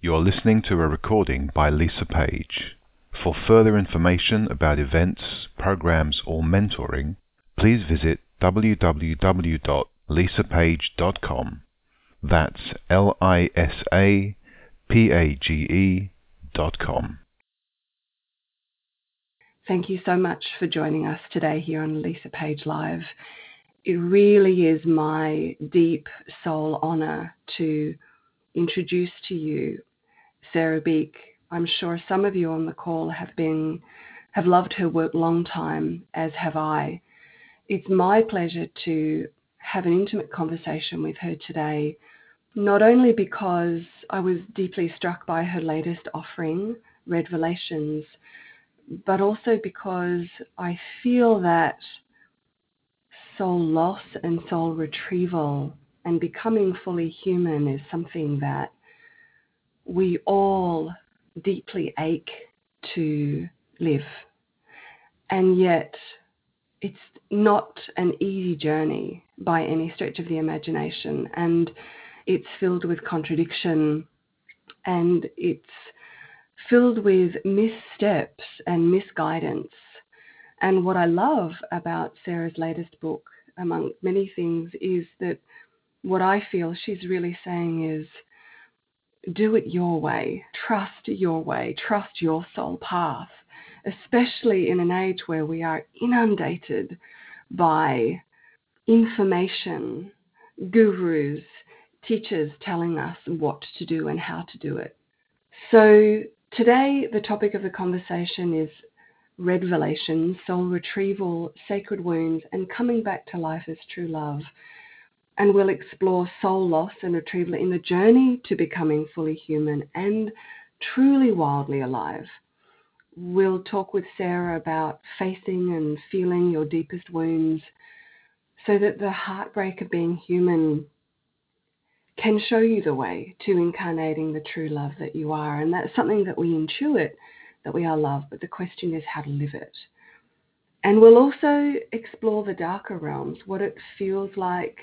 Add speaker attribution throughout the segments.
Speaker 1: You are listening to a recording by Lisa Page. For further information about events, programs, or mentoring, please visit www.lisapage.com. That's L I S A P A G E dot com.
Speaker 2: Thank you so much for joining us today here on Lisa Page Live. It really is my deep soul honor to introduce to you Sera Beak. I'm sure some of you on the call have been have loved her work long time, as have I. It's my pleasure to have an intimate conversation with her today, not only because I was deeply struck by her latest offering, Redvelations, but also because I feel that soul loss and soul retrieval and becoming fully human is something that we all deeply ache to live. And yet, it's not an easy journey by any stretch of the imagination. And it's filled with contradiction and it's filled with missteps and misguidance. And what I love about Sera's latest book, among many things, is that what I feel she's really saying is do it your way, trust your way, trust your soul path, especially in an age where we are inundated by information, gurus, teachers telling us what to do and how to do it. So, today, the topic of the conversation is red Redvelations, soul retrieval, sacred wounds, and coming back to life as true love and we'll explore soul loss and retrieval in the journey to becoming fully human and truly wildly alive. We'll talk with Sera about facing and feeling your deepest wounds so that the heartbreak of being human can show you the way to incarnating the true love that you are. And that's something that we intuit that we are love, but the question is how to live it. And we'll also explore the darker realms, what it feels like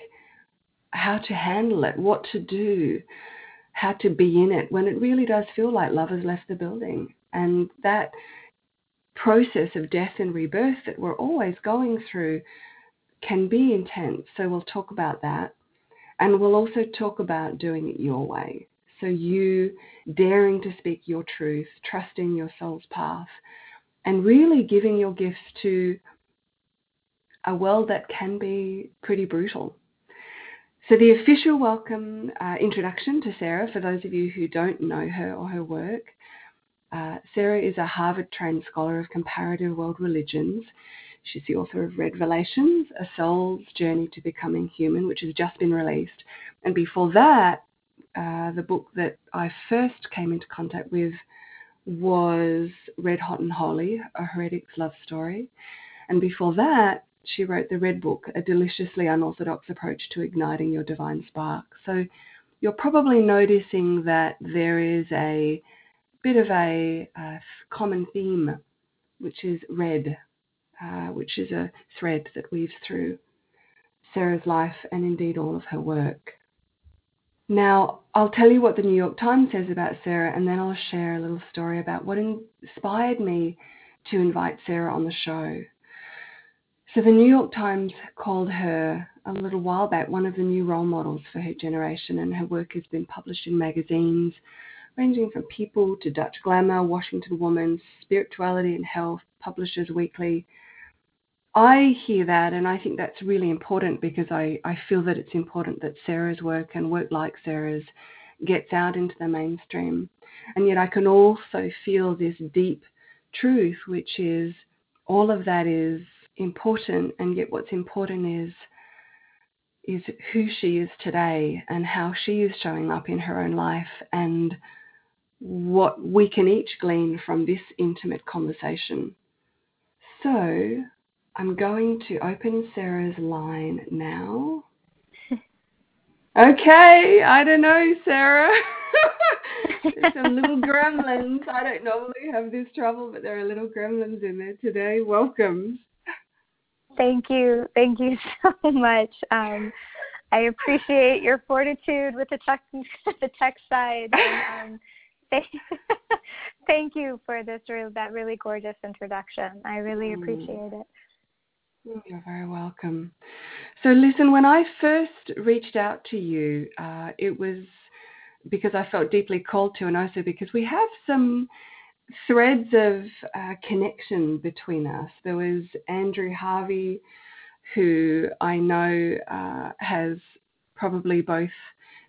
Speaker 2: how to handle it, what to do, how to be in it when it really does feel like love has left the building. And that process of death and rebirth that we're always going through can be intense. So we'll talk about that. And we'll also talk about doing it your way. So you daring to speak your truth, trusting your soul's path, and really giving your gifts to a world that can be pretty brutal so, the official welcome uh, introduction to Sera, for those of you who don't know her or her work, uh, Sera is a Harvard trained scholar of comparative world religions. She's the author of Redvelations, A Soul's Journey to Becoming Human, which has just been released. And before that, uh, the book that I first came into contact with was Red Hot and Holy, A Heretic's Love Story. And before that, she wrote the Red Book, A Deliciously Unorthodox Approach to Igniting Your Divine Spark. So you're probably noticing that there is a bit of a, a common theme, which is red, uh, which is a thread that weaves through Sera's life and indeed all of her work. Now, I'll tell you what the New York Times says about Sera, and then I'll share a little story about what inspired me to invite Sera on the show. So the New York Times called her a little while back one of the new role models for her generation, and her work has been published in magazines ranging from People to Dutch Glamour, Washington Woman, Spirituality and Health, Publishers Weekly. I hear that, and I think that's really important because I, I feel that it's important that Sera's work and work like Sera's gets out into the mainstream. And yet I can also feel this deep truth, which is all of that is important, and yet what's important is is who she is today and how she is showing up in her own life and what we can each glean from this intimate conversation. So, I'm going to open Sera's line now. okay, I don't know, Sera. There's some little gremlins. I don't normally have this trouble, but there are little gremlins in there today. Welcome.
Speaker 3: Thank you. Thank you so much. Um, I appreciate your fortitude with the tech, the tech side. And, um, Thank you for this that really gorgeous introduction. I really mm. appreciate it.
Speaker 2: You're very welcome. So, listen, when I first reached out to you, uh, it was because I felt deeply called to, and also because we have some threads of uh, connection between us. There was Andrew Harvey, who I know uh, has probably both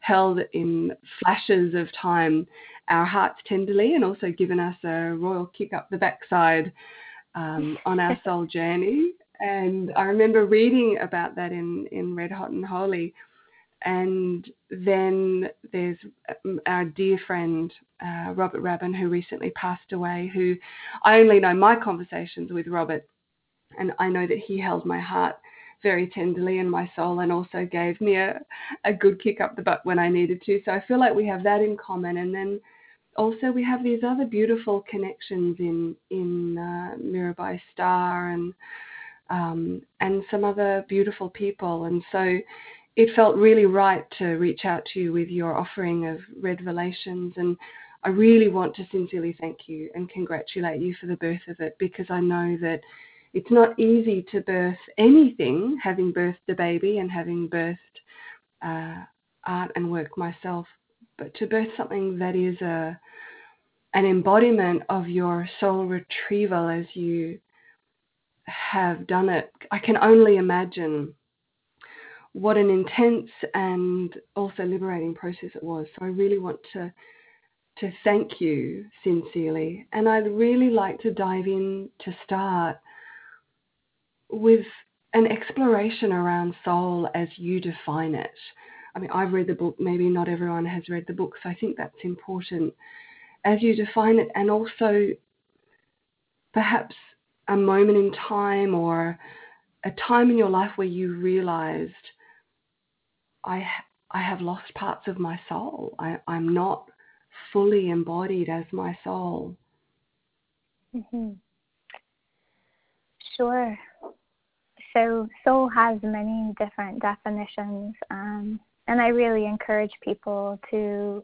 Speaker 2: held in flashes of time our hearts tenderly and also given us a royal kick up the backside um, on our soul journey. And I remember reading about that in, in Red Hot and Holy. And then there's um, our dear friend uh, Robert Rabbin, who recently passed away, who I only know my conversations with Robert, and I know that he held my heart very tenderly in my soul and also gave me a, a good kick up the butt when I needed to. So I feel like we have that in common. And then also we have these other beautiful connections in in uh, Mirabai Starr and um, and some other beautiful people. And so it felt really right to reach out to you with your offering of Redvelations. And I really want to sincerely thank you and congratulate you for the birth of it because I know that it's not easy to birth anything, having birthed a baby and having birthed uh, art and work myself, but to birth something that is a an embodiment of your soul retrieval as you have done it. I can only imagine what an intense and also liberating process it was. So I really want to to thank you sincerely. And I'd really like to dive in to start with an exploration around soul as you define it. I mean, I've read the book, maybe not everyone has read the book, so I think that's important as you define it, and also perhaps a moment in time or a time in your life where you realized, I, I have lost parts of my soul. I, I'm not fully embodied as my soul.
Speaker 3: Mm-hmm. Sure so soul has many different definitions, um, and I really encourage people to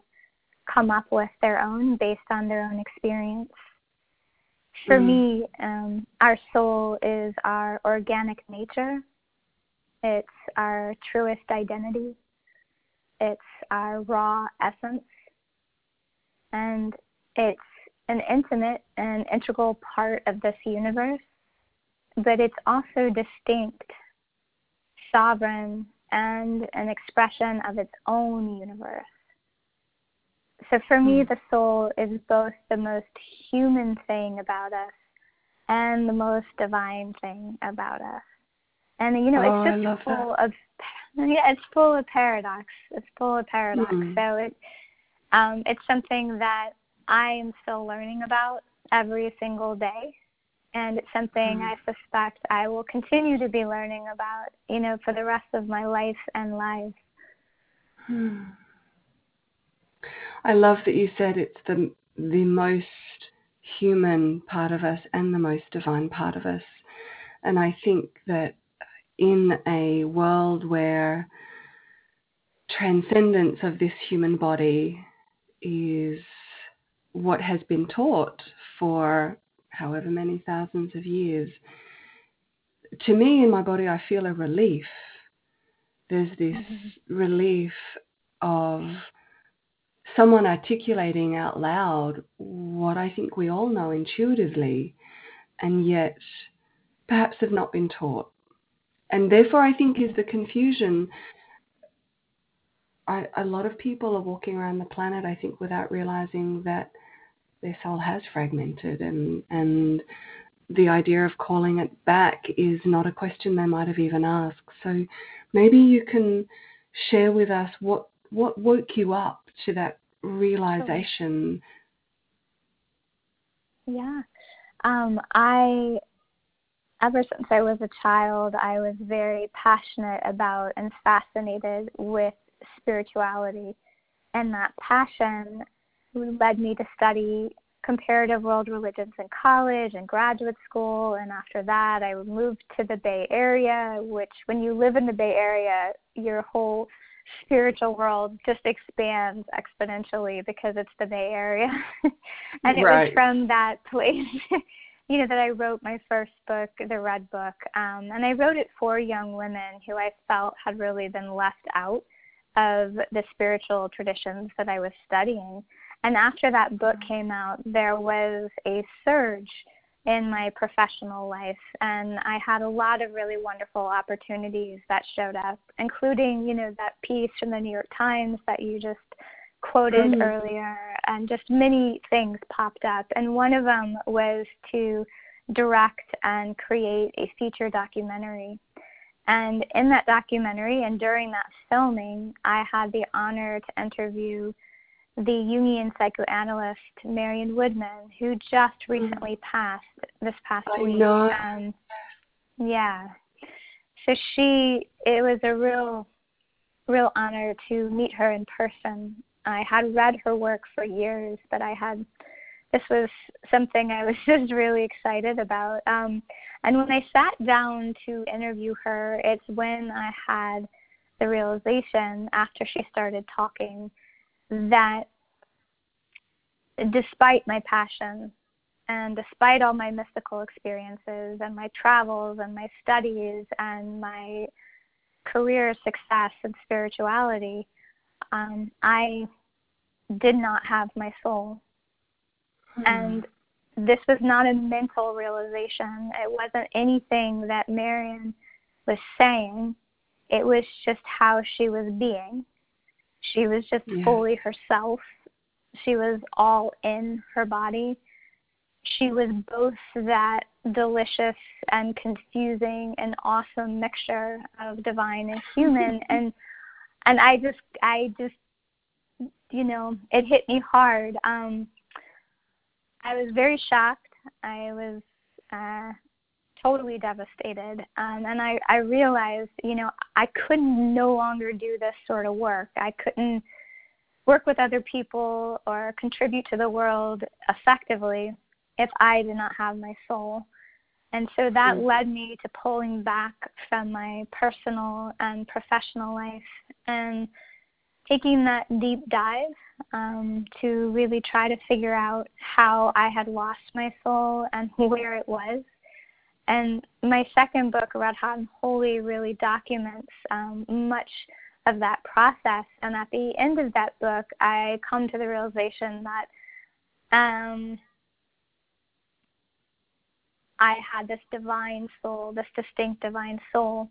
Speaker 3: come up with their own based on their own experience. For mm. me, um, our soul is our organic nature. It's our truest identity. It's our raw essence. And it's an intimate and integral part of this universe but it's also distinct, sovereign, and an expression of its own universe. So for me, hmm. the soul is both the most human thing about us and the most divine thing about us. And you know,
Speaker 2: oh,
Speaker 3: it's just full that. of yeah, it's full of paradox. It's full of paradox. Mm-hmm. So it um, it's something that I am still learning about every single day and it's something mm. I suspect I will continue to be learning about, you know, for the rest of my life and lives.
Speaker 2: Hmm. I love that you said it's the the most human part of us and the most divine part of us. And I think that in a world where transcendence of this human body is what has been taught for however many thousands of years, to me in my body, I feel a relief. There's this mm-hmm. relief of someone articulating out loud what I think we all know intuitively, and yet perhaps have not been taught. And therefore, I think is the confusion. I, a lot of people are walking around the planet, I think, without realizing that their soul has fragmented and and the idea of calling it back is not a question they might have even asked. So maybe you can share with us what what woke you up to that realization.
Speaker 3: Yeah. Um, I ever since I was a child, I was very passionate about and fascinated with spirituality. And that passion led me to study comparative world religions in college and graduate school and after that I moved to the Bay Area which when you live in the Bay Area your whole spiritual world just expands exponentially because it's the Bay Area. and it
Speaker 2: right.
Speaker 3: was from that place, you know, that I wrote my first book, The Red Book. Um, and I wrote it for young women who I felt had really been left out of the spiritual traditions that I was studying. And after that book came out, there was a surge in my professional life and I had a lot of really wonderful opportunities that showed up, including, you know, that piece from the New York Times that you just quoted mm. earlier and just many things popped up and one of them was to direct and create a feature documentary. And in that documentary and during that filming, I had the honor to interview the Jungian psychoanalyst Marion Woodman, who just mm. recently passed this past
Speaker 2: I
Speaker 3: week.
Speaker 2: Know.
Speaker 3: Um, yeah. So she, it was a real, real honor to meet her in person. I had read her work for years, but I had, this was something I was just really excited about. Um, and when I sat down to interview her, it's when I had the realization after she started talking that despite my passion and despite all my mystical experiences and my travels and my studies and my career success and spirituality, um, I did not have my soul. Hmm. And this was not a mental realization. It wasn't anything that Marion was saying. It was just how she was being. She was just yeah. fully herself. She was all in her body. She was both that delicious and confusing and awesome mixture of divine and human and and I just I just you know, it hit me hard. Um I was very shocked. I was uh totally devastated. Um, and I, I realized, you know, I couldn't no longer do this sort of work. I couldn't work with other people or contribute to the world effectively if I did not have my soul. And so that mm. led me to pulling back from my personal and professional life and taking that deep dive um, to really try to figure out how I had lost my soul and where it was and my second book, Red Hot and Holy, really documents um, much of that process. And at the end of that book, I come to the realization that um, I had this divine soul, this distinct divine soul.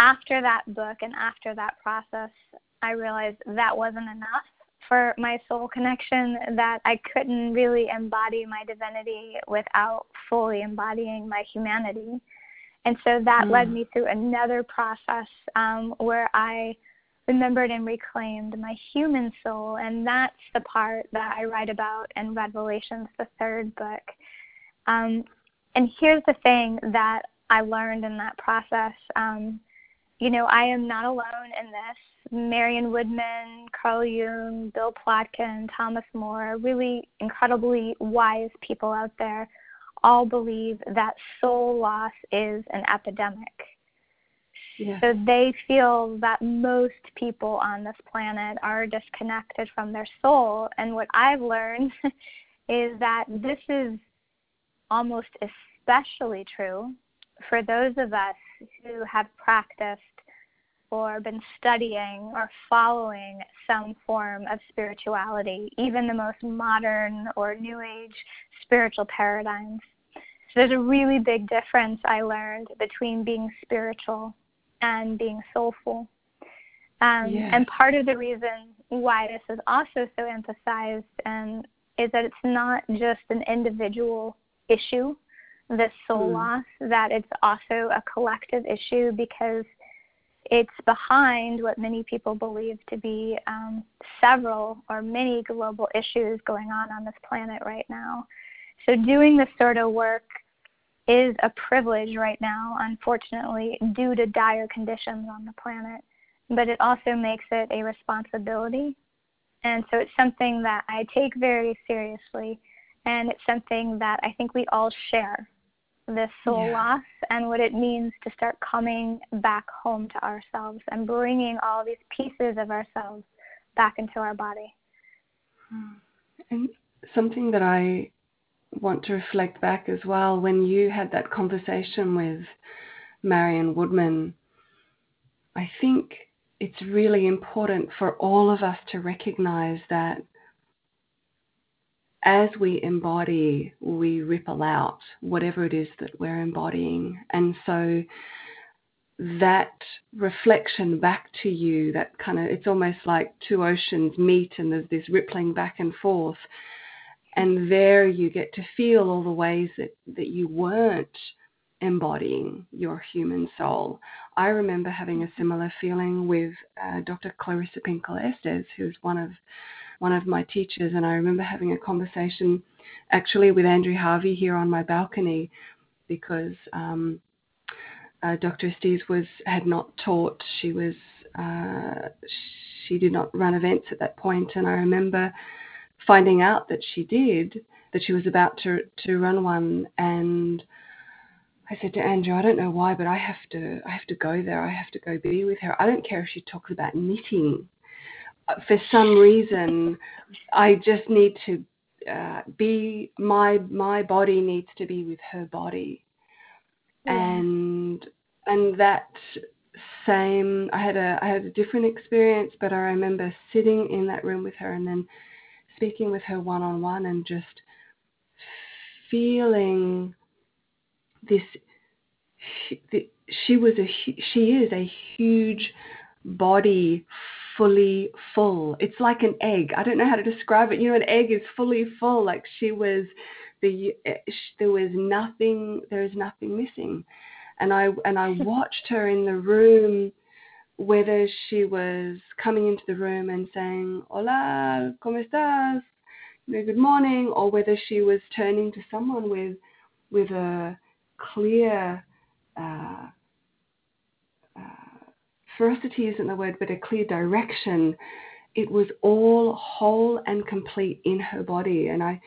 Speaker 3: After that book and after that process, I realized that wasn't enough for my soul connection that I couldn't really embody my divinity without fully embodying my humanity. And so that mm. led me through another process um, where I remembered and reclaimed my human soul. And that's the part that I write about in Redvelations, the third book. Um, and here's the thing that I learned in that process. Um, you know, I am not alone in this. Marion Woodman, Carl Jung, Bill Plotkin, Thomas Moore, really incredibly wise people out there, all believe that soul loss is an epidemic. So they feel that most people on this planet are disconnected from their soul. And what I've learned is that this is almost especially true for those of us who have practiced or been studying or following some form of spirituality, even the most modern or new age spiritual paradigms. So there's a really big difference I learned between being spiritual and being soulful. Um, yes. And part of the reason why this is also so emphasized and is that it's not just an individual issue, this soul mm. loss, that it's also a collective issue because it's behind what many people believe to be um, several or many global issues going on on this planet right now. So, doing this sort of work is a privilege right now, unfortunately, due to dire conditions on the planet. But it also makes it a responsibility. And so, it's something that I take very seriously. And it's something that I think we all share this soul yeah. loss and what it means to start coming back home to ourselves and bringing all these pieces of ourselves back into our body. Hmm.
Speaker 2: And something that I want to reflect back as well when you had that conversation with Marion Woodman, I think it's really important for all of us to recognize that as we embody, we ripple out whatever it is that we're embodying. And so that reflection back to you, that kind of, it's almost like two oceans meet and there's this rippling back and forth. And there you get to feel all the ways that, that you weren't embodying your human soul. I remember having a similar feeling with uh, Dr. Clarissa Pinkola Estes, who's one of one of my teachers, and I remember having a conversation actually with Andrew Harvey here on my balcony because um, uh, Dr. Estes was had not taught. She was uh, she did not run events at that point, and I remember finding out that she did that she was about to to run one and. I said to Andrew, I don't know why, but I have to I have to go there. I have to go be with her. I don't care if she talks about knitting for some reason, I just need to uh, be my my body needs to be with her body, yeah. and and that same I had a I had a different experience, but I remember sitting in that room with her and then speaking with her one on one and just feeling this. She was a she is a huge body fully full. It's like an egg. I don't know how to describe it. You know, an egg is fully full. Like she was, the there was nothing. There is nothing missing, and I and I watched her in the room, whether she was coming into the room and saying "Hola, cómo estás?" You know, good morning, or whether she was turning to someone with with a clear. Uh, ferocity isn't the word, but a clear direction. It was all whole and complete in her body, and I,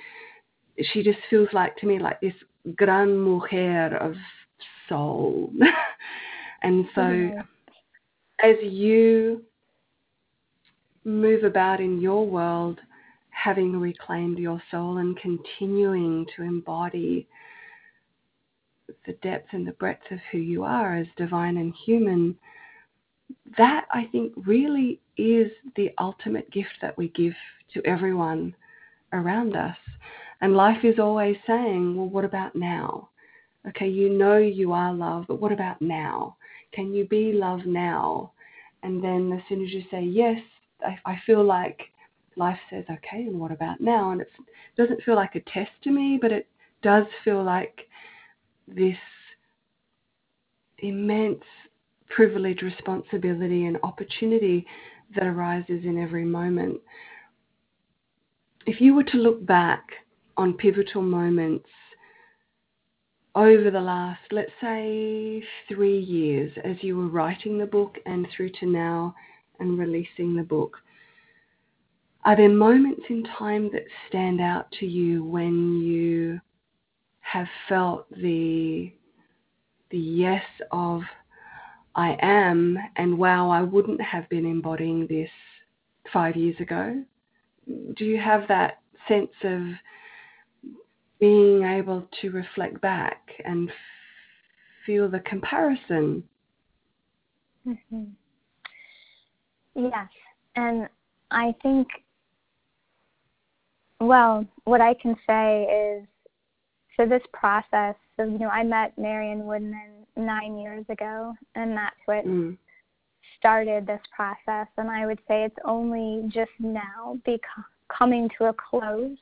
Speaker 2: she just feels like to me like this gran mujer of soul. and so, mm-hmm. as you move about in your world, having reclaimed your soul and continuing to embody the depth and the breadth of who you are as divine and human, that I think really is the ultimate gift that we give to everyone around us. And life is always saying, well, what about now? Okay, you know you are love, but what about now? Can you be love now? And then as soon as you say yes, I, I feel like life says, okay, and what about now? And it doesn't feel like a test to me, but it does feel like this immense privilege, responsibility, and opportunity that arises in every moment. If you were to look back on pivotal moments over the last, let's say, three years as you were writing the book and through to now and releasing the book, are there moments in time that stand out to you when you have felt the the yes of I am, and wow, I wouldn't have been embodying this five years ago. Do you have that sense of being able to reflect back and feel the comparison?
Speaker 3: Mm-hmm. Yes, and I think, well, what I can say is, so this process. So you know, I met Marion Woodman nine years ago, and that's what mm. started this process. And I would say it's only just now beco- coming to a close.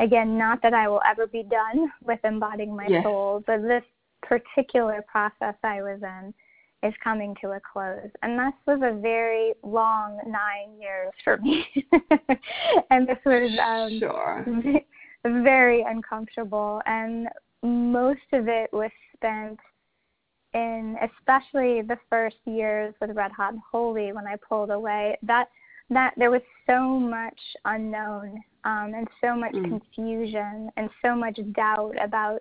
Speaker 3: Again, not that I will ever be done with embodying my yes. soul, but this particular process I was in is coming to a close. And this was a very long nine years for me. and this was um,
Speaker 2: sure.
Speaker 3: very uncomfortable. And most of it was spent in especially the first years with Red Hot and Holy when I pulled away, that that there was so much unknown um, and so much mm. confusion and so much doubt about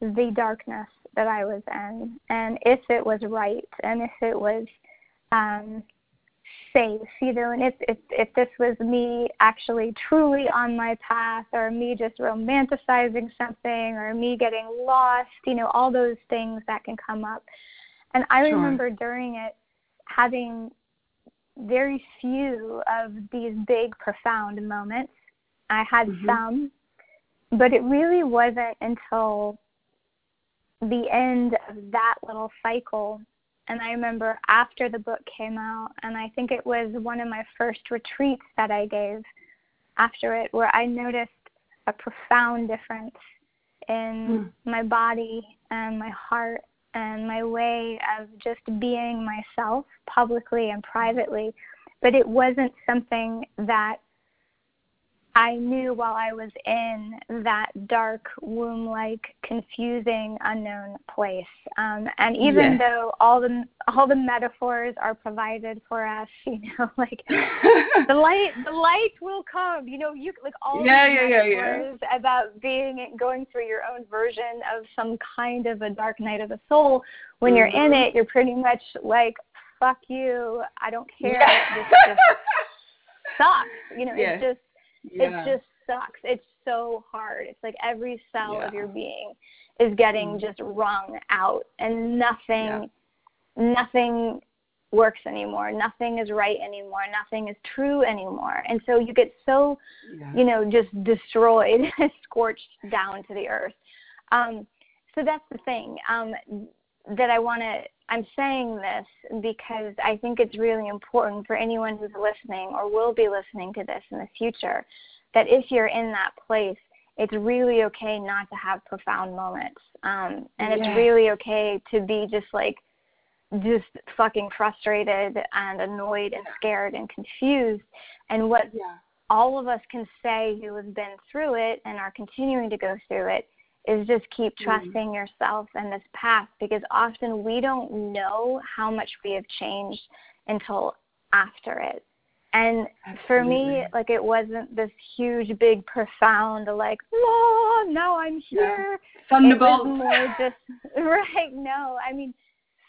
Speaker 3: the darkness that I was in, and if it was right, and if it was um, safe, you know, and if, if if this was me actually truly on my path, or me just romanticizing something, or me getting lost, you know, all those things that can come up. And I sure. remember during it having very few of these big, profound moments. I had mm-hmm. some, but it really wasn't until the end of that little cycle. And I remember after the book came out, and I think it was one of my first retreats that I gave after it, where I noticed a profound difference in mm. my body and my heart and my way of just being myself publicly and privately. But it wasn't something that I knew while I was in that dark, womb like, confusing, unknown place. Um, and even yes. though all the all the metaphors are provided for us, you know, like the light the light will come, you know, you like all yeah, the yeah, metaphors yeah, about being going through your own version of some kind of a dark night of the soul. When mm-hmm. you're in mm-hmm. it, you're pretty much like, fuck you, I don't care. This just sucks. You know, it's just yeah. it just sucks. It's so hard. It's like every cell yeah. of your being is getting mm. just wrung out and nothing yeah. nothing works anymore. Nothing is right anymore. Nothing is true anymore. And so you get so, you know, just destroyed, scorched down to the earth. Um, so that's the thing um, that I want to. I'm saying this because I think it's really important for anyone who's listening or will be listening to this in the future that if you're in that place, it's really okay not to have profound moments. Um, and it's really okay to be just like, just fucking frustrated and annoyed and scared and confused. And what yeah. all of us can say who have been through it and are continuing to go through it is just keep mm-hmm. trusting mm-hmm. yourself and this path because often we don't know how much we have changed until after it. And Absolutely. for me, like it wasn't this huge, big, profound, like, oh, now I'm here.
Speaker 2: Yeah. Thunderbolt.
Speaker 3: More just right. No, I mean,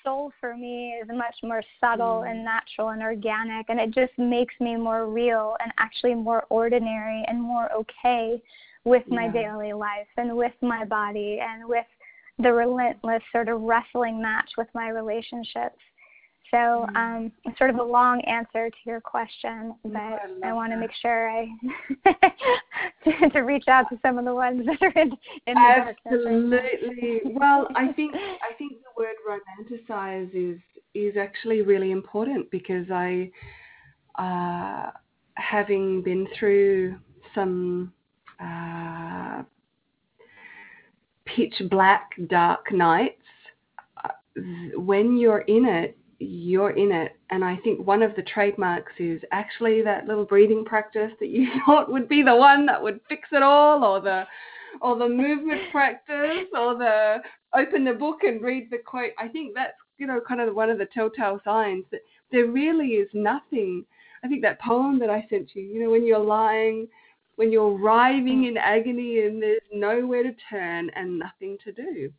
Speaker 3: soul for me is much more subtle mm. and natural and organic, and it just makes me more real and actually more ordinary and more okay with my daily life and with my body and with the relentless sort of wrestling match with my relationships. So, mm-hmm. um, sort of a long answer to your question, but I, I want to make sure I to, to, reach out to some of the ones that are in, in
Speaker 2: the Absolutely. well, I think I think the word romanticize is is actually really important because I, uh, having been through some uh, pitch black dark nights, uh, when you're in it, you're in it. And I think one of the trademarks is actually that little breathing practice that you thought would be the one that would fix it all, or the or the movement practice, or the open the book and read the quote. I think that's you know kind of one of the telltale signs that there really is nothing. I think that poem that I sent you, you know, when you're lying, when you're writhing in agony and there's nowhere to turn and nothing to do.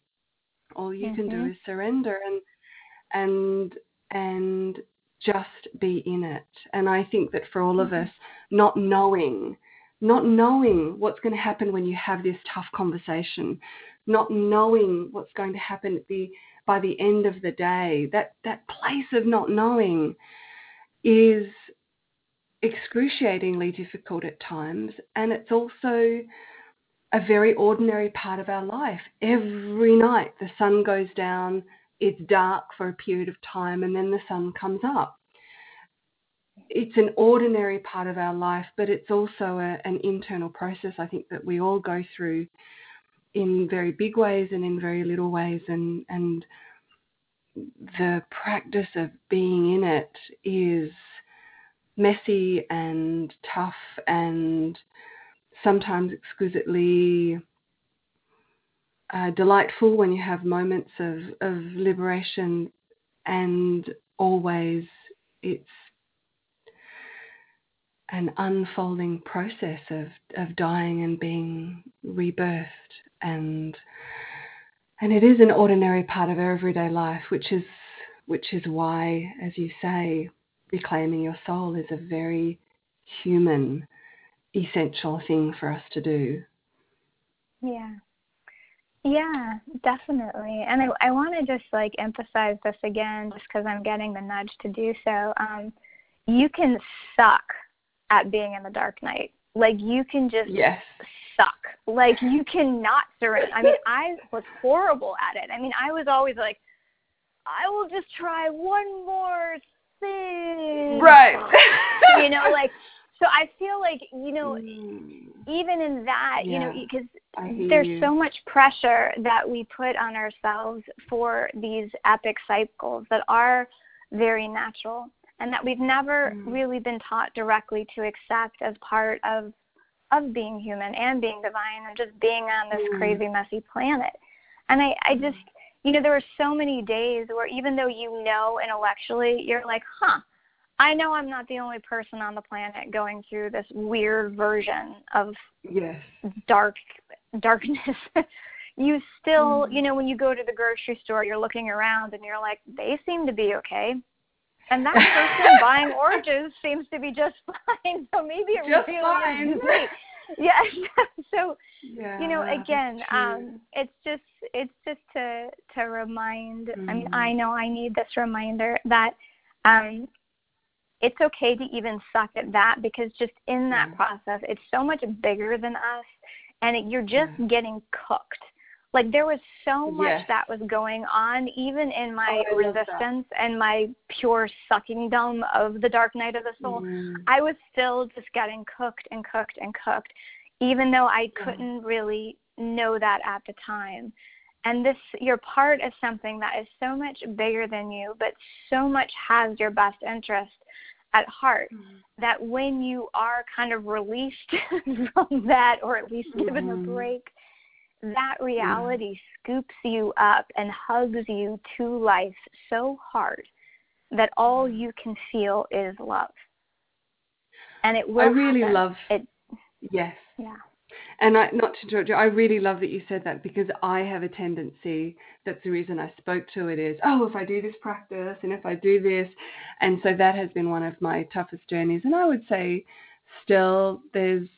Speaker 2: All you mm-hmm. can do mm-hmm. is surrender and and and just be in it. And I think that for all of mm-hmm. us, not knowing, not knowing what's going to happen when you have this tough conversation, not knowing what's going to happen at the by the end of the day, that that place of not knowing is excruciatingly difficult at times, and it's also a very ordinary part of our life. Every night the sun goes down, it's dark for a period of time and then the sun comes up. It's an ordinary part of our life, but it's also a, an internal process I think that we all go through in very big ways and in very little ways and and the practice of being in it is messy and tough and sometimes exquisitely uh, delightful when you have moments of, of liberation, and always it's an unfolding process of, of dying and being rebirthed. And and it is an ordinary part of our everyday life, which is which is why, as you say, reclaiming your soul is a very human, essential thing for us to do.
Speaker 3: Yeah. Yeah, definitely. And I, I want to just like emphasize this again, just because I'm getting the nudge to do so. Um, you can suck at being in the dark night. Like you can just
Speaker 2: yes.
Speaker 3: suck. Like you cannot surrender. I mean, I was horrible at it. I mean, I was always like, I will just try one more thing.
Speaker 2: Right.
Speaker 3: you know, like so I feel like you know, mm. even in that, yeah. you know, because there's
Speaker 2: you.
Speaker 3: so much pressure that we put on ourselves for these epic cycles that are very natural and that we've never mm. really been taught directly to accept as part of of being human and being divine and just being on this
Speaker 2: mm.
Speaker 3: crazy messy planet. And I I just you know there are so many days where even though you know intellectually you're like, "Huh, I know I'm not the only person on the planet going through this weird version of
Speaker 2: yes.
Speaker 3: dark darkness. you still,
Speaker 2: mm.
Speaker 3: you know, when you go to the grocery store, you're looking around and you're like, they seem to be okay. And that person buying oranges seems to be just fine. So maybe it
Speaker 2: just
Speaker 3: really
Speaker 2: fine.
Speaker 3: is great. Yeah. so
Speaker 2: yeah,
Speaker 3: you know, again, um, it's just it's just to to remind
Speaker 2: mm.
Speaker 3: I mean, I know I need this reminder that um it's okay to even suck at that because just in that
Speaker 2: yeah.
Speaker 3: process, it's so much bigger than us, and it, you're just
Speaker 2: yeah.
Speaker 3: getting cooked. Like there was so much
Speaker 2: yes.
Speaker 3: that was going on, even in my
Speaker 2: oh,
Speaker 3: resistance and my pure sucking dumb of the dark night of the soul.
Speaker 2: Mm.
Speaker 3: I was still just getting cooked and cooked and cooked, even though I couldn't really know that at the time and this you're part of something that is so much bigger than you but so much has your best interest at heart
Speaker 2: mm-hmm.
Speaker 3: that when you are kind of released from that or at least given
Speaker 2: mm-hmm.
Speaker 3: a break that reality mm-hmm. scoops you up and hugs you to life so hard that all
Speaker 2: mm-hmm.
Speaker 3: you can feel is love and it will
Speaker 2: I really
Speaker 3: happen.
Speaker 2: love
Speaker 3: it
Speaker 2: yes
Speaker 3: yeah
Speaker 2: and I, not to interrupt you, I really love that you said that because I have a tendency. That's the reason I spoke to it. Is oh, if I do this practice and if I do this, and so that has been one of my toughest journeys. And I would say, still, there's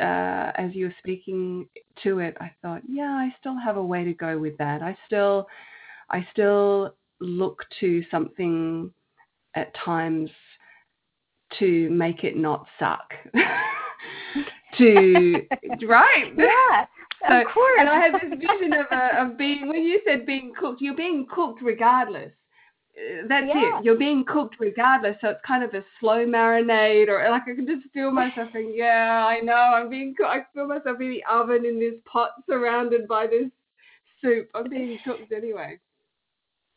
Speaker 2: uh, as you were speaking to it, I thought, yeah, I still have a way to go with that. I still, I still look to something at times to make it not suck. to right
Speaker 3: yeah
Speaker 2: so,
Speaker 3: of course
Speaker 2: and i had this vision of uh, of being when you said being cooked you're being cooked regardless Uh, that's
Speaker 3: yeah.
Speaker 2: it you're being cooked regardless so it's kind of a slow marinade or like i can just feel myself going yeah i know i'm being cooked. I feel myself in the oven in this pot surrounded by this soup. I'm being cooked anyway.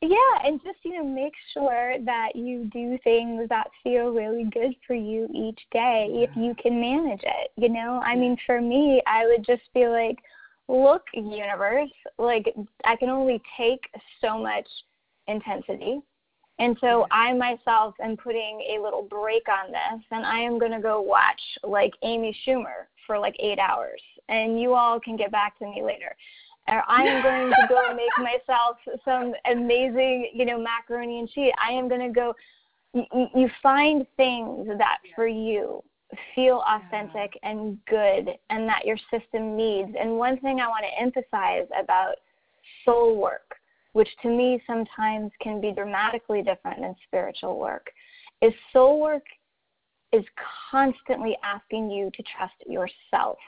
Speaker 3: Yeah, and just you know make sure that you do things that feel really good for you each day if you can manage it. You know, I mean for me, I would just be like, look, universe, like I can only take so much intensity. And so I myself am putting a little break on this and I am going to go watch like Amy Schumer for like 8 hours and you all can get back to me later or I am going to go make myself some amazing, you know, macaroni and cheese. I am going to go. You, you find things that for you feel authentic and good, and that your system needs. And one thing I want to emphasize about soul work, which to me sometimes can be dramatically different than spiritual work, is soul work is constantly asking you to trust yourself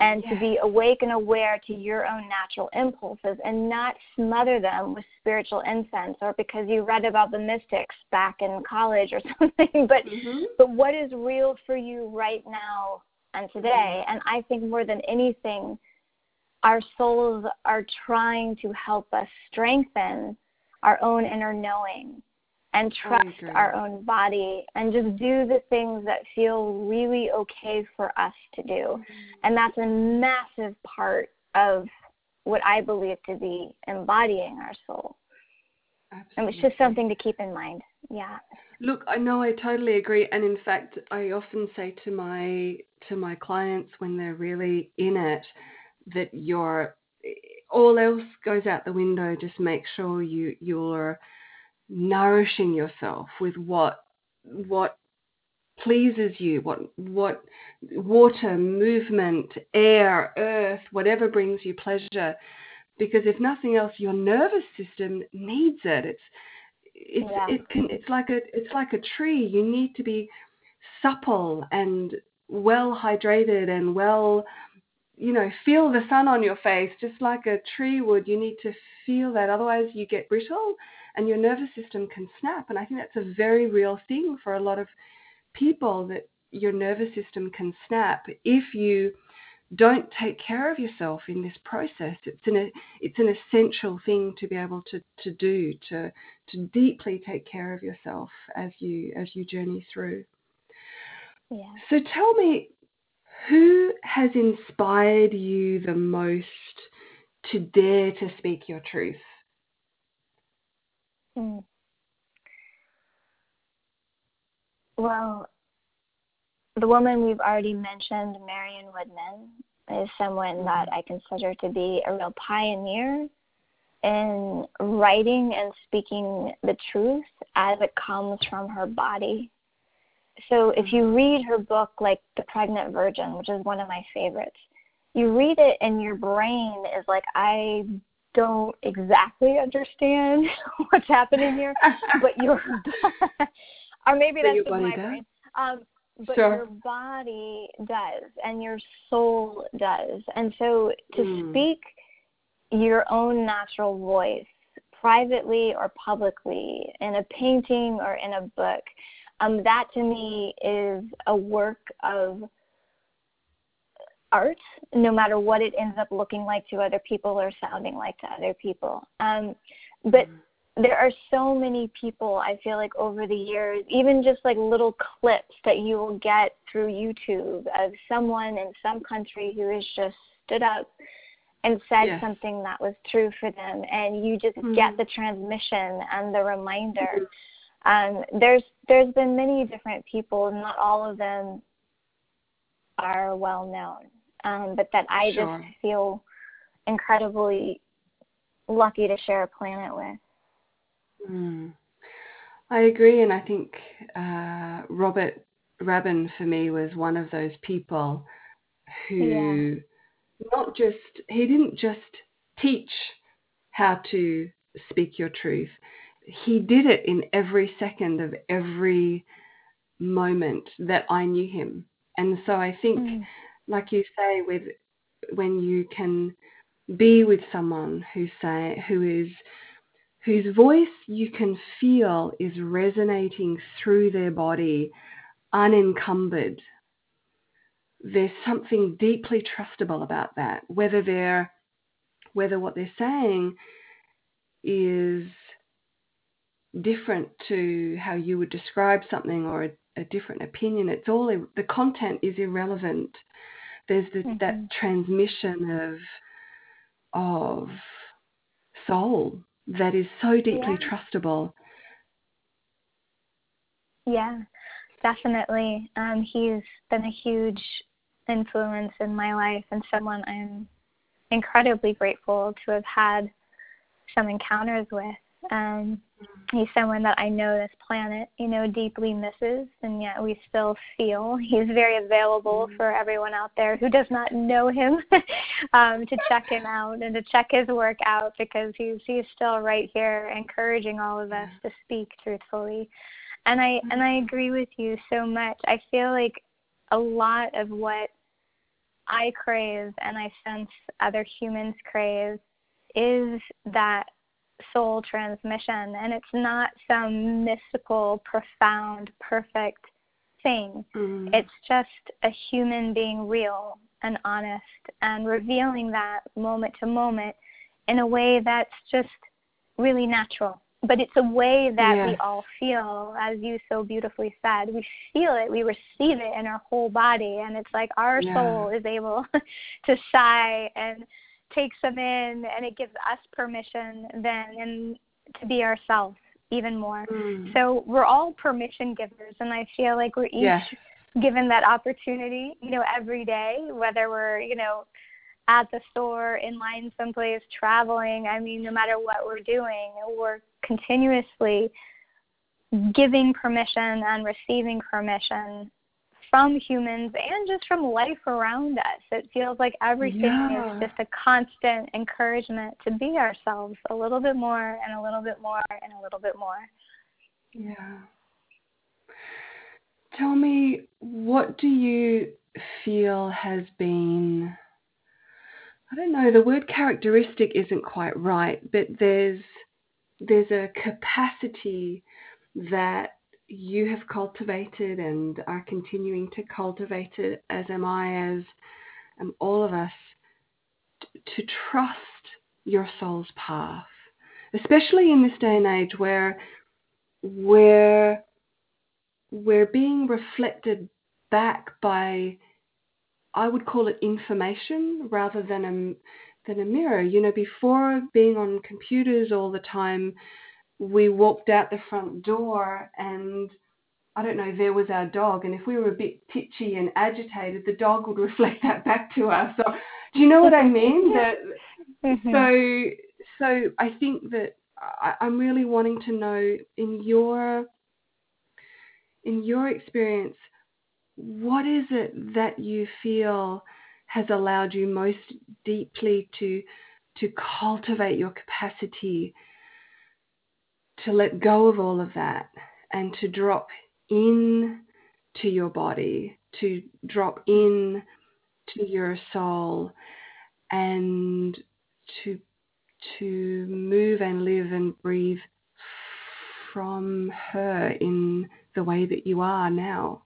Speaker 3: and to be awake and aware to your own natural impulses and not smother them with spiritual incense or because you read about the mystics back in college or something but
Speaker 2: mm-hmm.
Speaker 3: but what is real for you right now and today
Speaker 2: mm-hmm.
Speaker 3: and i think more than anything our souls are trying to help us strengthen our own inner knowing and trust our own body and just do the things that feel really okay for us to do. Mm-hmm. And that's a massive part of what I believe to be embodying our soul.
Speaker 2: Absolutely.
Speaker 3: And it's just something to keep in mind. Yeah.
Speaker 2: Look, I know I totally agree and in fact I often say to my to my clients when they're really in it that you're all else goes out the window, just make sure you you're nourishing yourself with what what pleases you, what what water, movement, air, earth, whatever brings you pleasure. Because if nothing else, your nervous system needs it. It's it's
Speaker 3: Yeah.
Speaker 2: it can it's like a it's like a tree. You need to be supple and well hydrated and well you know feel the sun on your face. Just like a tree would you need to feel that otherwise you get brittle and your nervous system can snap. And i think that's a very real thing for a lot of people that your nervous system can snap if you don't take care of yourself in this process. It's an it's an essential thing to be able to to do to to deeply take care of yourself as you as you journey through.
Speaker 3: Yeah.
Speaker 2: so tell me, who has inspired you the most to dare to speak your truth?
Speaker 3: Mm. Well, the woman we've already mentioned, Marion Woodman, is someone that I consider to be a real pioneer in writing and speaking the truth as it comes from her body. So if you read her book, like The Pregnant Virgin, which is one of my favorites, you read it and your brain is like, I don't exactly understand what's happening here, but your or maybe that's just
Speaker 2: body
Speaker 3: my
Speaker 2: does?
Speaker 3: brain. Um, but
Speaker 2: Sure.
Speaker 3: your body does, and your soul does, and so to
Speaker 2: Mm.
Speaker 3: speak your own natural voice, privately or publicly, in a painting or in a book, um, that to me is a work of art, no matter what it ends up looking like to other people or sounding like to other people. Um, but there are so many people I feel like over the years, even just like little clips that you will get through YouTube of someone in some country who has just stood up and said
Speaker 2: Yes.
Speaker 3: something that was true for them and you just
Speaker 2: Mhm.
Speaker 3: get the transmission and the reminder. Um, there's there's been many different people, not all of them are well known. Um, but that I
Speaker 2: Sure.
Speaker 3: just feel incredibly lucky to share a planet with.
Speaker 2: Mm. I agree, and I think uh, Robert Rabbin for me was one of those people who not just he didn't just teach how to speak your truth. He did it in every second of every moment that I knew him. And so I think
Speaker 3: Mm.
Speaker 2: like you say with when you can be with someone who say who is whose voice you can feel is resonating through their body unencumbered there's something deeply trustable about that whether they're whether what they're saying is different to how you would describe something or a, a different opinion it's all the content is irrelevant there's the,
Speaker 3: Mhm.
Speaker 2: that transmission of of soul that is so deeply
Speaker 3: Yeah.
Speaker 2: trustable
Speaker 3: Yeah, definitely. Um, he's been a huge influence in my life and someone I'm incredibly grateful to have had some encounters with. Um, he's someone that I know this planet, you know, deeply misses, and yet we still feel he's very available mm-hmm. for everyone out there who does not know him um, to check him out and to check his work out because he's he's still right here, encouraging all of us mm-hmm. to speak truthfully. And I mm-hmm. and I agree with you so much. I feel like a lot of what I crave and I sense other humans crave is that soul transmission and it's not some mystical profound perfect thing
Speaker 2: Mm.
Speaker 3: it's just a human being real and honest and revealing that moment to moment in a way that's just really natural but it's a way that we all feel as you so beautifully said we feel it we receive it in our whole body and it's like our
Speaker 2: Yeah.
Speaker 3: soul is able to sigh and take them in and it gives us permission then and to be ourselves even more
Speaker 2: Mm.
Speaker 3: so we're all permission givers and i feel like we're each
Speaker 2: Yes.
Speaker 3: given that opportunity you know every day whether we're you know at the store, in line someplace, traveling. I mean, no matter what we're doing, we're continuously giving permission and receiving permission from humans and just from life around us. It feels like everything yeah. is just a constant encouragement to be ourselves a little bit more and a little bit more and a little bit more.
Speaker 2: Yeah. Tell me, what do you feel has been I don't know, the word characteristic isn't quite right, but there's there's a capacity that you have cultivated and are continuing to cultivate it, as am I, as um, all of us, to trust your soul's path, especially in this day and age where we're, we're being reflected back by, I would call it information rather than a, than a mirror. You know, before being on computers all the time, we walked out the front door and I don't know, there was our dog, and if we were a bit pitchy and agitated, the dog would reflect that back to us. So, do you know what I mean? That, mm-hmm. So, so I think that I, I'm really wanting to know in your in your experience, what is it that you feel has allowed you most deeply to to cultivate your capacity to let go of all of that and to drop in to your body, to drop in to your soul and to to move and live and breathe from her in the way that you are now?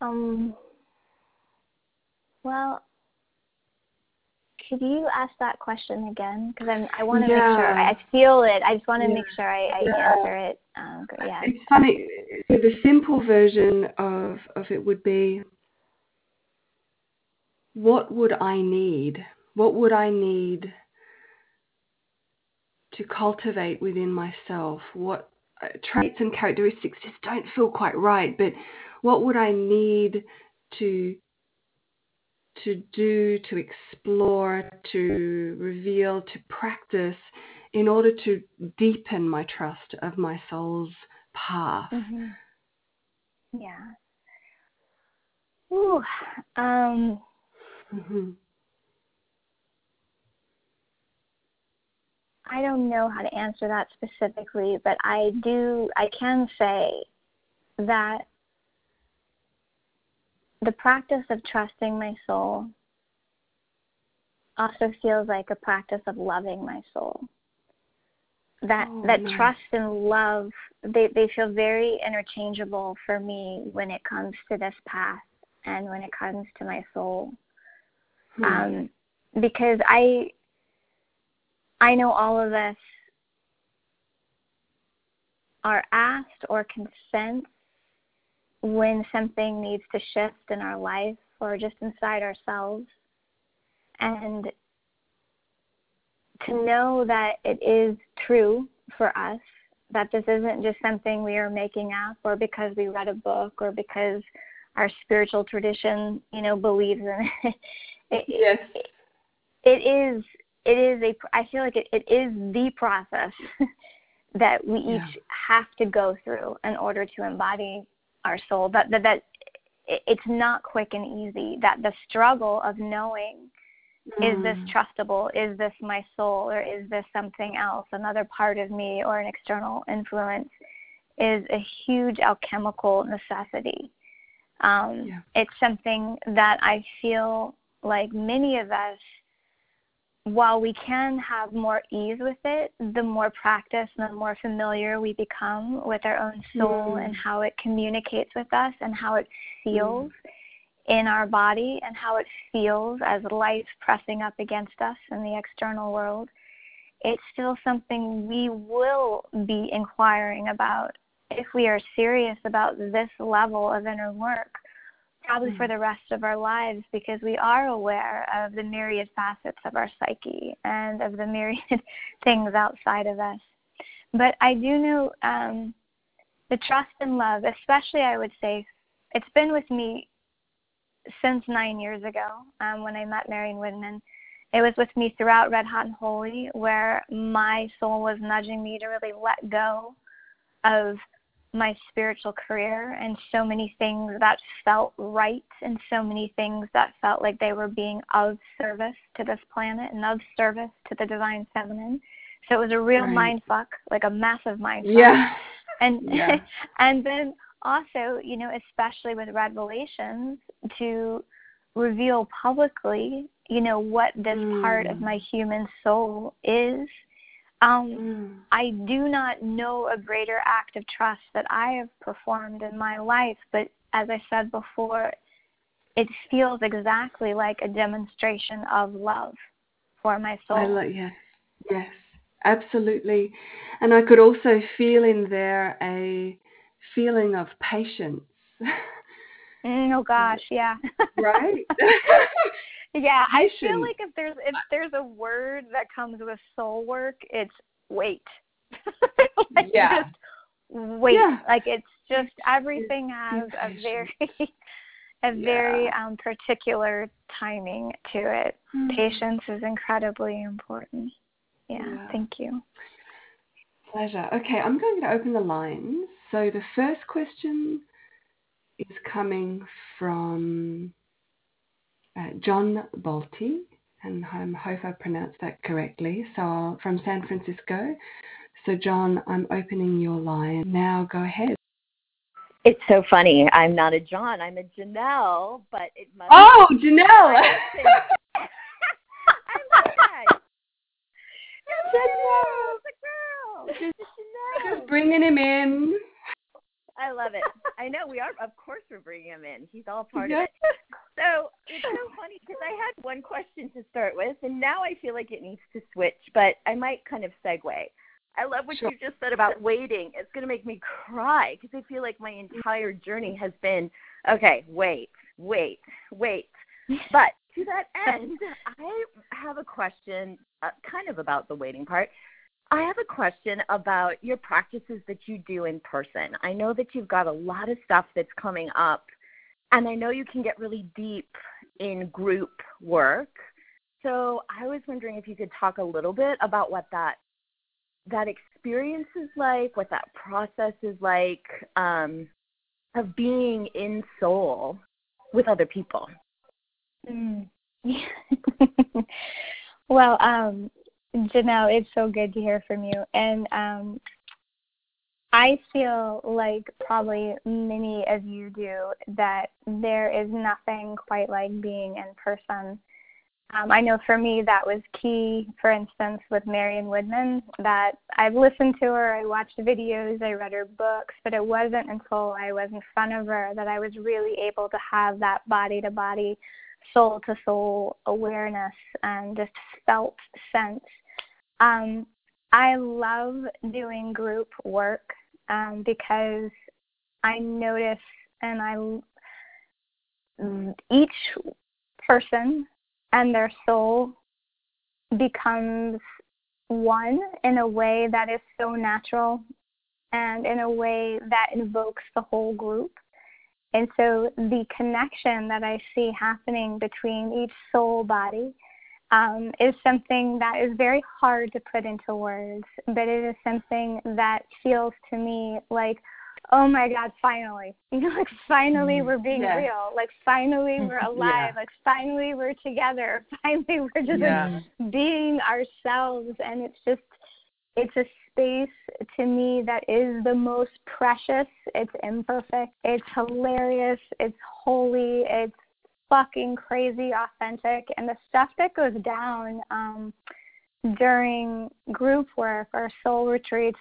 Speaker 3: Um well, could you ask that question again? Because I'm want to yeah. make sure I feel it. I just want to yeah. make sure I, I yeah. answer it. Um, yeah.
Speaker 2: It's funny. So the simple version of of it would be, what would I need? What would I need to cultivate within myself? What uh, traits and characteristics just don't feel quite right, but what would I need to to do, to explore, to reveal, to practice in order to deepen my trust of my soul's path.
Speaker 3: Mm-hmm. Yeah. Ooh. Um, mm-hmm. I don't know how to answer that specifically, but I do. I can say that the practice of trusting my soul also feels like a practice of loving my soul. That oh, that nice. trust and love they, they feel very interchangeable for me when it comes to this path and when it comes to my soul. Hmm. Um, because I I know all of us are asked or can sense when something needs to shift in our life or just inside ourselves. And to know that it is true for us, that this isn't just something we are making up or because we read a book or because our spiritual tradition, you know, believes in it. it
Speaker 2: yes.
Speaker 3: It, it is it is a I feel like it, it is the process that we yeah. each have to go through in order to embody our soul that that, that it's not quick and easy that the struggle of knowing mm. is this mm. trustable is this my soul or is this something else another part of me or an external influence is a huge alchemical necessity um, yeah. it's something that i feel like many of us while we can have more ease with it, the more practice and the more familiar we become with our own soul mm. and how it communicates with us and how it feels mm. in our body and how it feels as life pressing up against us in the external world, it's still something we will be inquiring about if we are serious about this level of inner work probably for the rest of our lives because we are aware of the myriad facets of our psyche and of the myriad things outside of us. But I do know um, the trust and love, especially I would say, it's been with me since nine years ago um, when I met Marion Woodman. It was with me throughout Red Hot and Holy where my soul was nudging me to really let go of my spiritual career and so many things that felt right and so many things that felt like they were being of service to this planet and of service to the divine feminine. So it was a real right. mind fuck, like a massive mind fuck.
Speaker 2: Yeah.
Speaker 3: And
Speaker 2: yeah.
Speaker 3: and then also, you know, especially with Redvelations, to reveal publicly, you know, what this mm. part of mm. my human soul is. Um, mm. I do not know a greater act of trust that I have performed in my life, but as I said before, it feels exactly like a demonstration of love for my soul.
Speaker 2: I love, yes, yes, absolutely. And I could also feel in there a feeling of patience.
Speaker 3: Mm, oh gosh, yeah.
Speaker 2: right?
Speaker 3: yeah, I feel like if there's if there's a word that comes with soul work, it's wait.
Speaker 2: like yeah.
Speaker 3: Just wait. Yeah. Like it's just everything has a very a very yeah. um particular timing to it. Mm-hmm. Patience is incredibly important. Yeah, yeah, thank you.
Speaker 2: Pleasure. Okay, I'm going to open the lines. So the first question is coming from uh, John Bolte, and I hope I pronounced that correctly. So from San Francisco. So John, I'm opening your line now. Go ahead.
Speaker 4: It's so funny. I'm not a John. I'm a Janelle, but it must.
Speaker 2: Oh, Janelle.
Speaker 4: I love that. Janelle, the girl.
Speaker 2: Janelle. Just bringing him in.
Speaker 4: I love it. I know we are. Of course, we're bringing him in. He's all part of it. So it's so funny because I had one question to start with, and now I feel like it needs to switch. But I might kind of segue. I love what sure. you just said about waiting. It's going to make me cry because I feel like my entire journey has been okay. Wait, wait, wait. But to that end, I have a question, uh, kind of about the waiting part. I have a question about your practices that you do in person. I know that you've got a lot of stuff that's coming up, and I know you can get really deep in group work. So I was wondering if you could talk a little bit about what that that experience is like, what that process is like um, of being in soul with other people.
Speaker 3: Mm. well, um, Janelle, it's so good to hear from you. And um, I feel like probably many of you do that there is nothing quite like being in person. Um, I know for me that was key, for instance, with Marion Woodman, that I've listened to her, I watched videos, I read her books, but it wasn't until I was in front of her that I was really able to have that body to body, soul to soul awareness and just felt sense um, I love doing group work um, because I notice and I each person and their soul becomes one in a way that is so natural and in a way that invokes the whole group. And so the connection that I see happening between each soul body um, is something that is very hard to put into words, but it is something that feels to me like, oh my God, finally. You know, like finally mm-hmm. we're being yes. real. Like finally we're alive. yeah. Like finally we're together. Finally we're just yeah. like being ourselves. And it's just, it's a space to me that is the most precious. It's imperfect. It's hilarious. It's holy. It's fucking crazy authentic. And the stuff that goes down um during group work or soul retreats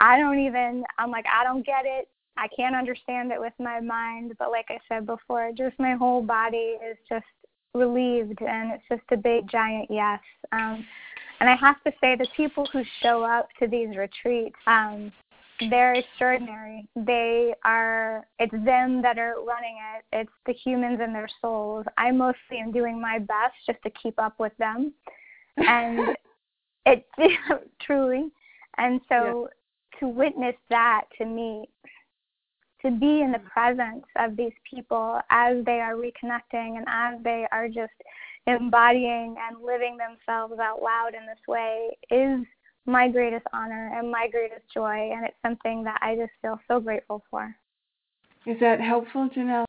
Speaker 3: i don't even i'm like i don't get it. I can't understand it with my mind. But like i said before just my whole body is just relieved and it's just a big giant yes. Um and i have to say the people who show up to these retreats um they're extraordinary. They are, it's them that are running it. It's the humans and their souls. I mostly am doing my best just to keep up with them. And it truly. And so yeah. to witness that to me, to be in the presence of these people as they are reconnecting and as they are just embodying and living themselves out loud in this way is my greatest honor and my greatest joy and it's something that I just feel so grateful for.
Speaker 2: Is that helpful, Janelle?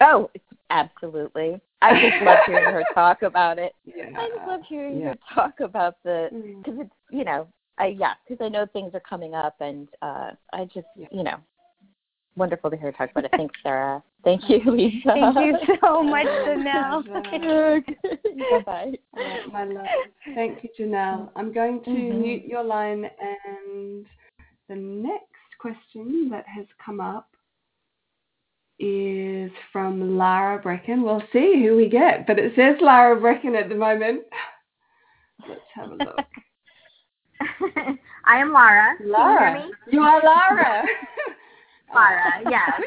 Speaker 4: Oh, absolutely. I just love hearing her talk about it.
Speaker 2: Yeah.
Speaker 4: I just love hearing
Speaker 2: Yeah.
Speaker 4: her talk about the
Speaker 2: Mm.
Speaker 4: because it's you know I yeah because I know things are coming up and uh I just
Speaker 2: Yeah.
Speaker 4: you know wonderful to hear her talk about it. Thanks, Sera. Thank you, Lisa.
Speaker 3: Thank you so much, Janelle.
Speaker 4: bye bye.
Speaker 2: My love. Thank you, Janelle. I'm going to
Speaker 4: Mhm.
Speaker 2: mute your line, and the next question that has come up is from Lara Brecken. We'll see who we get, but it says Lara Brecken at the moment. Let's have a look.
Speaker 5: I am Lara. Can you
Speaker 2: Lara, you are Lara.
Speaker 5: Lara, yes.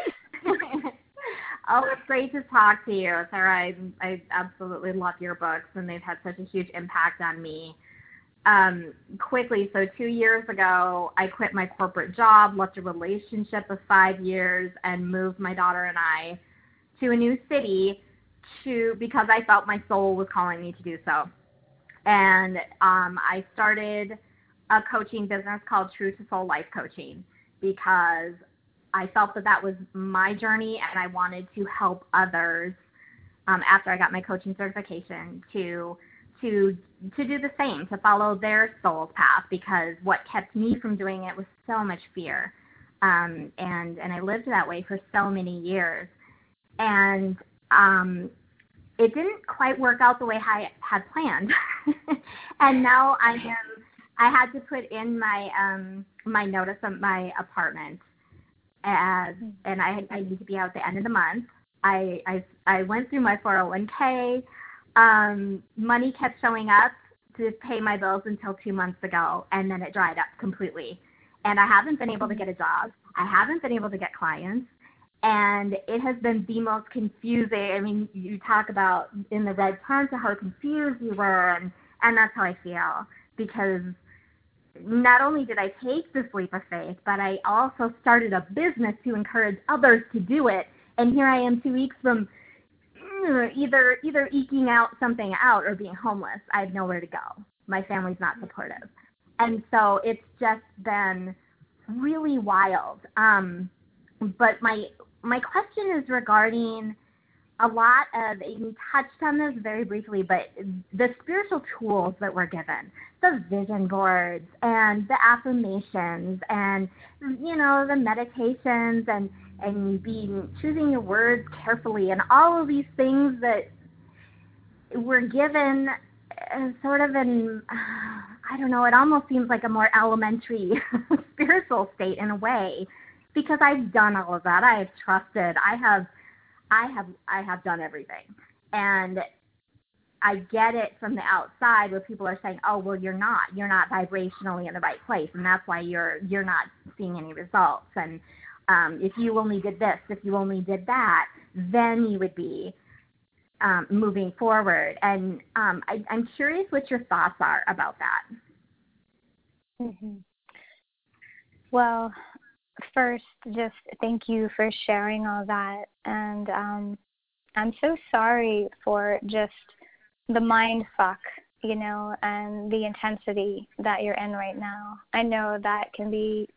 Speaker 5: oh, it's great to talk to you, Sera. I, I absolutely love your books, and they've had such a huge impact on me. Um, quickly, so two years ago, I quit my corporate job, left a relationship of five years, and moved my daughter and I to a new city to because I felt my soul was calling me to do so. And um, I started a coaching business called True to Soul Life Coaching because I felt that that was my journey and I wanted to help others um, after I got my coaching certification to to to do the same to follow their soul's path because what kept me from doing it was so much fear um, and and I lived that way for so many years. And um, it didn't quite work out the way I had planned. And now I am I had to put in my um my notice of my apartment as and I I need to be out at the end of the month. I I I went through my 401k. Um money kept showing up to pay my bills until 2 months ago and then it dried up completely. And I haven't been able to get a job. I haven't been able to get clients. And it has been the most confusing. I mean, you talk about in the red tent how confused you were, and, and that's how I feel because not only did I take this leap of faith, but I also started a business to encourage others to do it. And here I am two weeks from mm, either either eking out something out or being homeless. I have nowhere to go. My family's not supportive. And so it's just been really wild. Um, but my my question is regarding a lot of you touched on this very briefly, but the spiritual tools that we're given, the vision boards and the affirmations and you know the meditations and and being choosing your words carefully and all of these things that we're given sort of in I don't know, it almost seems like a more elementary spiritual state in a way because I've done all of that. I have trusted. I have I have I have done everything. And I get it from the outside where people are saying, "Oh, well, you're not. You're not vibrationally in the right place, and that's why you're you're not seeing any results." And um, if you only did this, if you only did that, then you would be um, moving forward. And um, I, I'm curious what your thoughts are about that.
Speaker 3: hmm Well, first, just thank you for sharing all that. And um, I'm so sorry for just the mind fuck, you know, and the intensity that you're in right now. I know that can be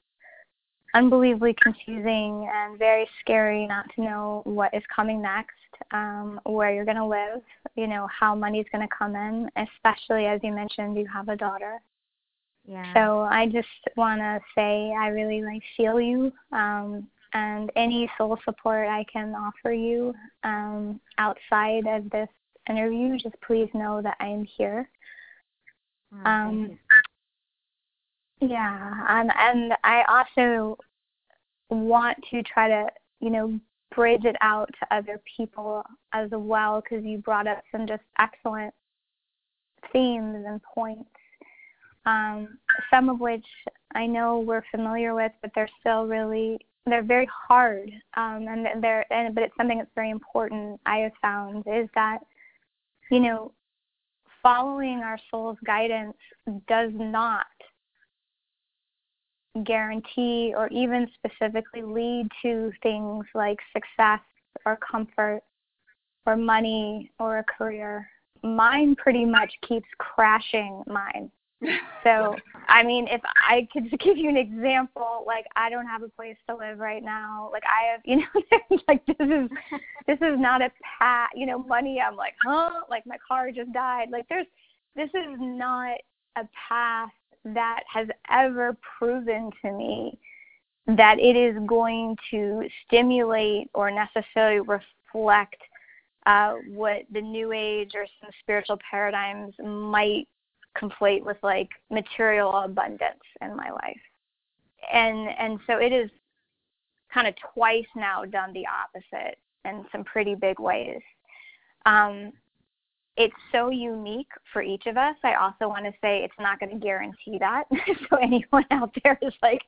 Speaker 3: unbelievably confusing and very scary not to know what is coming next, um, where you're going to live, you know, how money's going to come in, especially as you mentioned, you have a daughter.
Speaker 5: Yeah.
Speaker 3: So I just want to say I really like feel you, um, and any soul support I can offer you um, outside of this interview, just please know that I am here.
Speaker 5: Oh,
Speaker 3: Um, yeah, and and I also want to try to you know bridge it out to other people as well because you brought up some just excellent themes and points um, some of which I know we're familiar with, but they're still really they're very hard, um, and they're and but it's something that's very important. I have found is that you know following our soul's guidance does not guarantee or even specifically lead to things like success or comfort or money or a career. Mine pretty much keeps crashing mine. So, I mean, if I could just give you an example, like I don't have a place to live right now. Like I have, you know, like this is this is not a path. You know, money. I'm like, huh? Like my car just died. Like there's this is not a path that has ever proven to me that it is going to stimulate or necessarily reflect uh, what the new age or some spiritual paradigms might conflate with like material abundance in my life and and so it is kind of twice now done the opposite in some pretty big ways um, it's so unique for each of us. I also want to say it's not going to guarantee that. so anyone out there is like,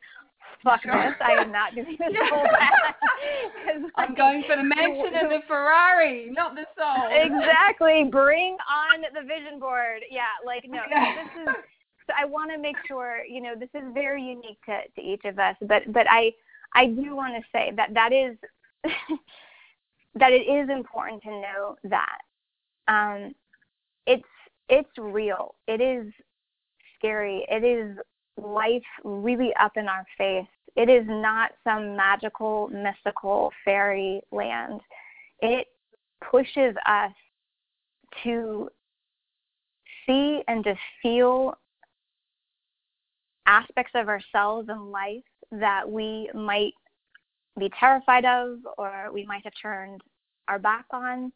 Speaker 3: fuck sure. this, I am not doing this whole
Speaker 2: path. I'm going for the mansion and the Ferrari, not the soul.
Speaker 3: Exactly. Bring on the vision board. Yeah, like no, this is so I want to make sure, you know, this is very unique to, to each of us, but but I I do want to say that that is that it is important to know that um, it's it's real. It is scary. It is life really up in our face. It is not some magical, mystical fairy land. It pushes us to see and to feel aspects of ourselves and life that we might be terrified of or we might have turned our back on.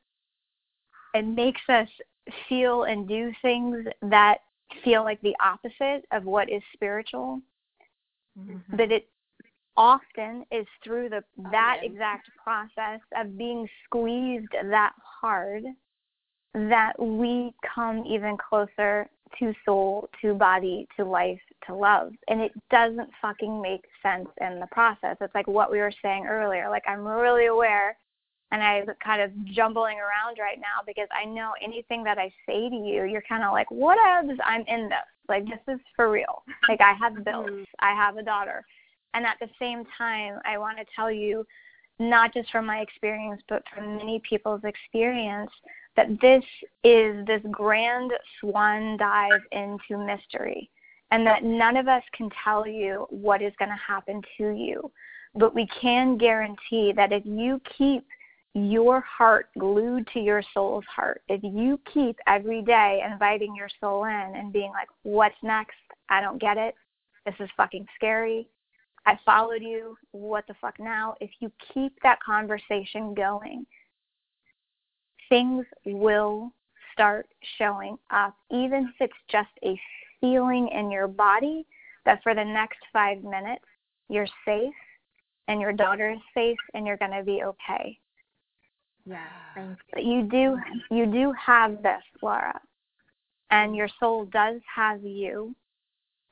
Speaker 3: It makes us feel and do things that feel like the opposite of what is spiritual. Mm-hmm. But it often is through the that exact process of being squeezed that hard that we come even closer to soul, to body, to life, to love. And it doesn't fucking make sense in the process. It's like what we were saying earlier. Like I'm really aware and I'm kind of jumbling around right now because I know anything that I say to you, you're kind of like, what else? I'm in this. Like, this is for real. Like, I have bills, mm-hmm. I have a daughter. And at the same time, I want to tell you, not just from my experience, but from many people's experience, that this is this grand swan dive into mystery. And that none of us can tell you what is going to happen to you. But we can guarantee that if you keep your heart glued to your soul's heart. If you keep every day inviting your soul in and being like, what's next? I don't get it. This is fucking scary. I followed you. What the fuck now? If you keep that conversation going, things will start showing up, even if it's just a feeling in your body that for the next five minutes, you're safe and your daughter is safe and you're going to be okay
Speaker 5: yeah, thank
Speaker 3: you. You do you do have this, Laura. And your soul does have you.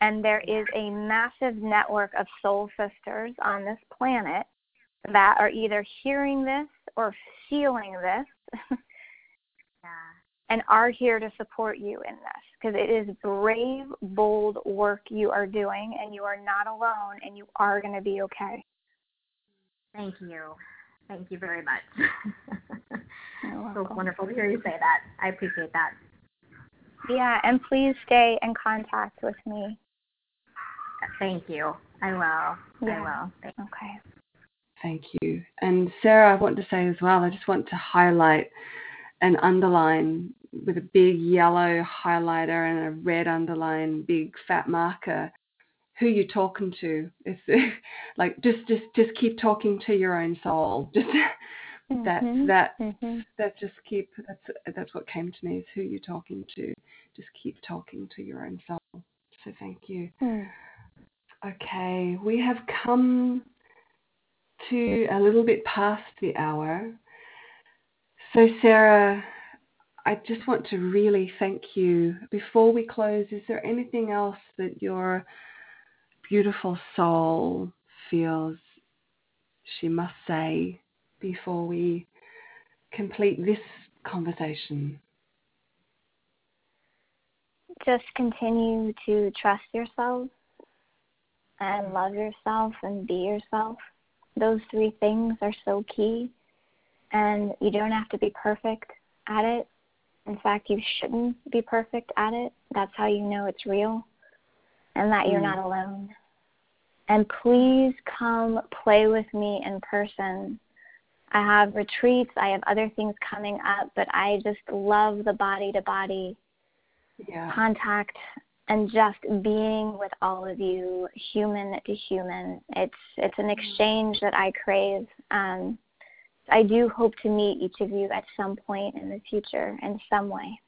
Speaker 3: And there is a massive network of soul sisters on this planet that are either hearing this or feeling this.
Speaker 5: yeah.
Speaker 3: And are here to support you in this because it is brave, bold work you are doing, and you are not alone, and you are going to be okay.
Speaker 5: Thank you. Thank you very much. so wonderful to hear you say that. I appreciate that.
Speaker 3: Yeah, and please stay in contact with me.
Speaker 5: Thank you. I will. Yeah. I will.
Speaker 3: Thanks. Okay.
Speaker 2: Thank you. And Sera, I want to say as well, I just want to highlight and underline with a big yellow highlighter and a red underline, big fat marker who you're talking to. It's like just just just keep talking to your own soul. Just mm-hmm. that that mm-hmm. that just keep that's that's what came to me is who you're talking to. Just keep talking to your own soul. So thank you. Mm. Okay, we have come to a little bit past the hour. So Sera, I just want to really thank you. Before we close, is there anything else that you're beautiful soul feels she must say before we complete this conversation?
Speaker 3: Just continue to trust yourself and love yourself and be yourself. Those three things are so key. And you don't have to be perfect at it. In fact, you shouldn't be perfect at it. That's how you know it's real and that mm. you're not alone. And please come play with me in person. I have retreats, I have other things coming up, but I just love the body to body contact and just being with all of you human to human. It's it's an exchange that I crave. Um, I do hope to meet each of you at some point in the future in some way.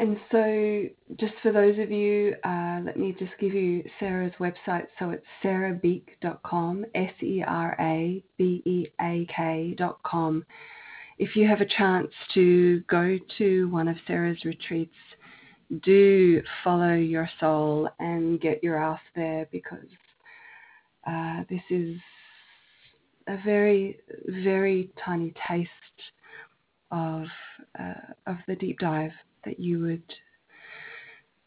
Speaker 2: And so, just for those of you, uh, let me just give you Sera's website. So it's serabeak.com, S E R A B E A K.com. If you have a chance to go to one of Sera's retreats, do follow your soul and get your ass there because uh, this is a very, very tiny taste of uh, of the deep dive that you would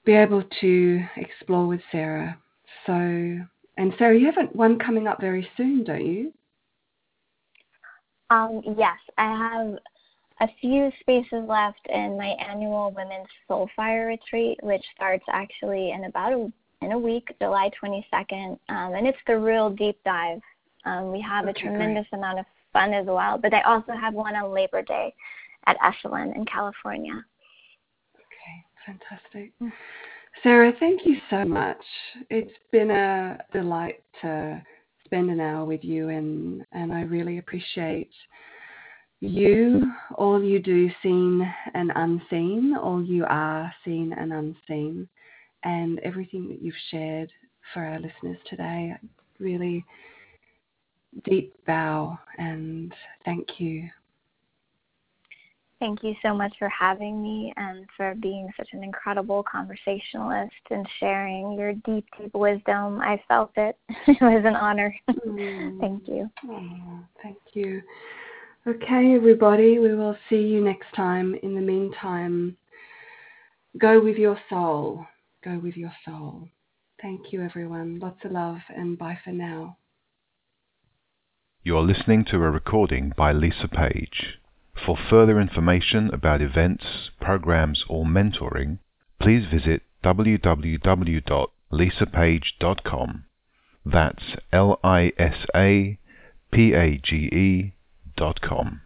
Speaker 2: be able to explore with Sera. So, and Sera, you have one coming up very soon, don't you?
Speaker 3: Um, yes, I have a few spaces left in my annual Women's Soul Fire Retreat, which starts actually in about a, in a week, July 22nd, um, and it's the real deep dive. Um, we have okay, a tremendous great. amount of fun as well, but I also have one on Labor Day at Esalen in California.
Speaker 2: Fantastic. Sera, thank you so much. It's been a delight to spend an hour with you, and, and I really appreciate you, all you do, seen and unseen, all you are, seen and unseen, and everything that you've shared for our listeners today. Really deep bow and thank you
Speaker 3: Thank you so much for having me and for being such an incredible conversationalist and sharing your deep, deep wisdom. I felt it. it was an honor. Mm. thank you.
Speaker 2: Oh, thank you. Okay, everybody, we will see you next time. In the meantime, go with your soul. Go with your soul. Thank you, everyone. Lots of love and bye for now.
Speaker 1: You are listening to a recording by Lisa Page. For further information about events, programs, or mentoring, please visit www.lisapage.com. That's L I S A P A G E dot com.